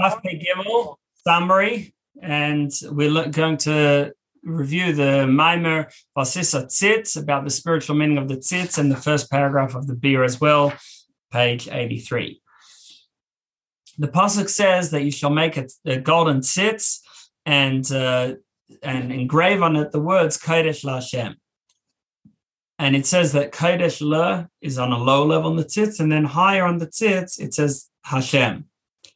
Daf Gimel summary, and we're going to review the Maimer Vasisa Tzitz about the spiritual meaning of the Tzitz and the first paragraph of the Biur as well, page 83. The Pasuk says that you shall make a, a golden Tzitz and uh, and engrave on it the words Kodesh LaShem. And it says that Kodesh La is on a low level on the tzitz, and then higher on the tzitz, it says Hashem.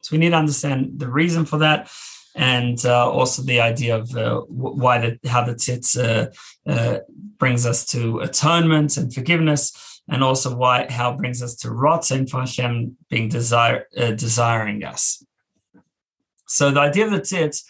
So we need to understand the reason for that, and uh, also the idea of uh, why the how the tzitz uh, uh, brings us to atonement and forgiveness, and also why how it brings us to rotzen for Hashem being desire uh, desiring us. So the idea of the tzitz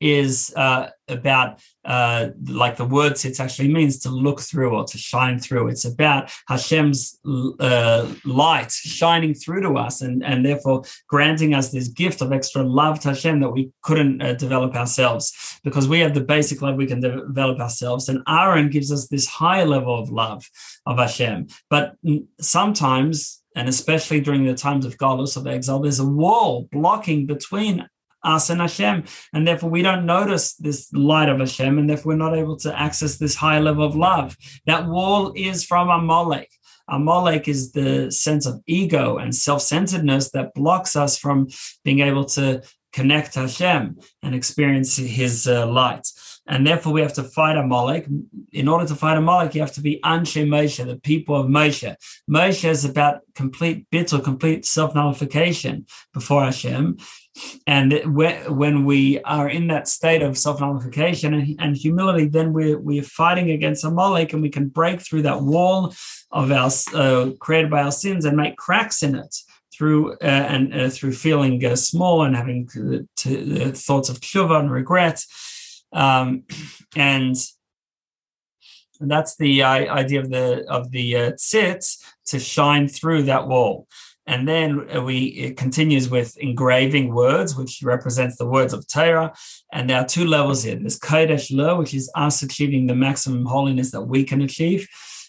is uh, about uh, like the word tzitz actually means to look through or to shine through. It's about Hashem's uh, light shining through to us and, and therefore granting us this gift of extra love to Hashem that we couldn't uh, develop ourselves because we have the basic love we can de- develop ourselves. And Aaron gives us this higher level of love of Hashem. But sometimes and especially during the times of Galus of exile, there's a wall blocking between us and Hashem. And therefore, we don't notice this light of Hashem, and therefore, we're not able to access this higher level of love. That wall is from Amalek. Amalek is the sense of ego and self centeredness that blocks us from being able to connect Hashem and experience his uh, light. And therefore, we have to fight a Amalek. In order to fight a Amalek, you have to be Anshe Moshe, the people of Moshe. Moshe is about complete bit or complete self nullification before Hashem. And when we are in that state of self nullification and, humility, then we're, we're fighting against a Amalek and we can break through that wall of our uh, created by our sins and make cracks in it through uh, and uh, through feeling uh, small and having uh, uh, thoughts of tshuva and regret, um, and that's the idea of the of the uh, tzitz to shine through that wall. And then we it continues with engraving words, which represents the words of Torah. And there are two levels here. There's Kodesh Lo, which is us achieving the maximum holiness that we can achieve.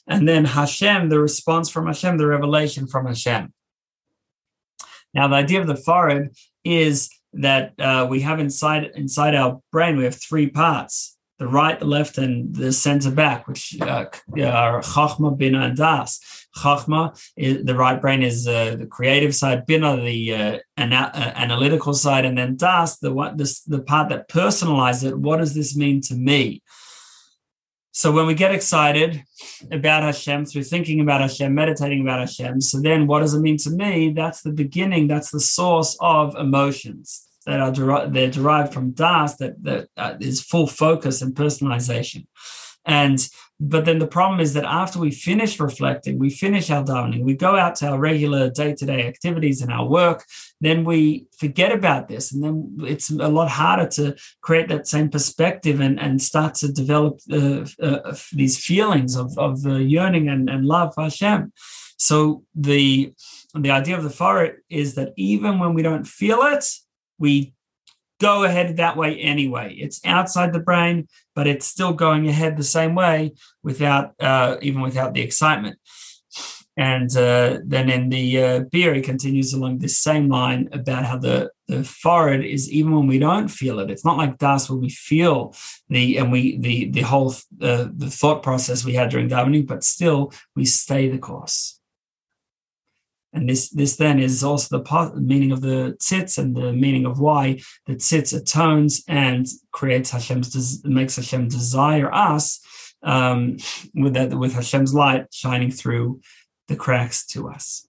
And then Hashem, the response from Hashem, the revelation from Hashem. Now, the idea of the forehead is that uh, we have inside inside our brain, we have three parts the right, the left, and the center back, which uh, are Chachma, Bina, and Das. Chachma, is, the right brain is uh, the creative side, Bina, the uh, ana- uh, analytical side, and then Das, the, what, this, the part that personalizes it. What does this mean to me? So when we get excited about Hashem through thinking about Hashem, meditating about Hashem, so then what does it mean to me? That's the beginning, that's the source of emotions that are derived, they're derived from Das that, that uh, is full focus and personalization. And but then the problem is that after we finish reflecting, we finish our davening, we go out to our regular day-to-day activities and our work, then we forget about this. And then it's a lot harder to create that same perspective and, and start to develop uh, uh, these feelings of, of uh, yearning and, and love for Hashem. So the the idea of the forehead is that even when we don't feel it, we go ahead that way anyway. It's outside the brain, but it's still going ahead the same way without uh, even without the excitement. And uh, then in the uh, Biur, he continues along this same line about how the, the forehead is even when we don't feel it. It's not like das where we feel the and we the the whole uh, the thought process we had during davening, but still we stay the course. And this, this then is also the meaning of the tzitz and the meaning of why the tzitz atones and creates Hashem's, makes Hashem desire us um, with that, with Hashem's light shining through the cracks to us.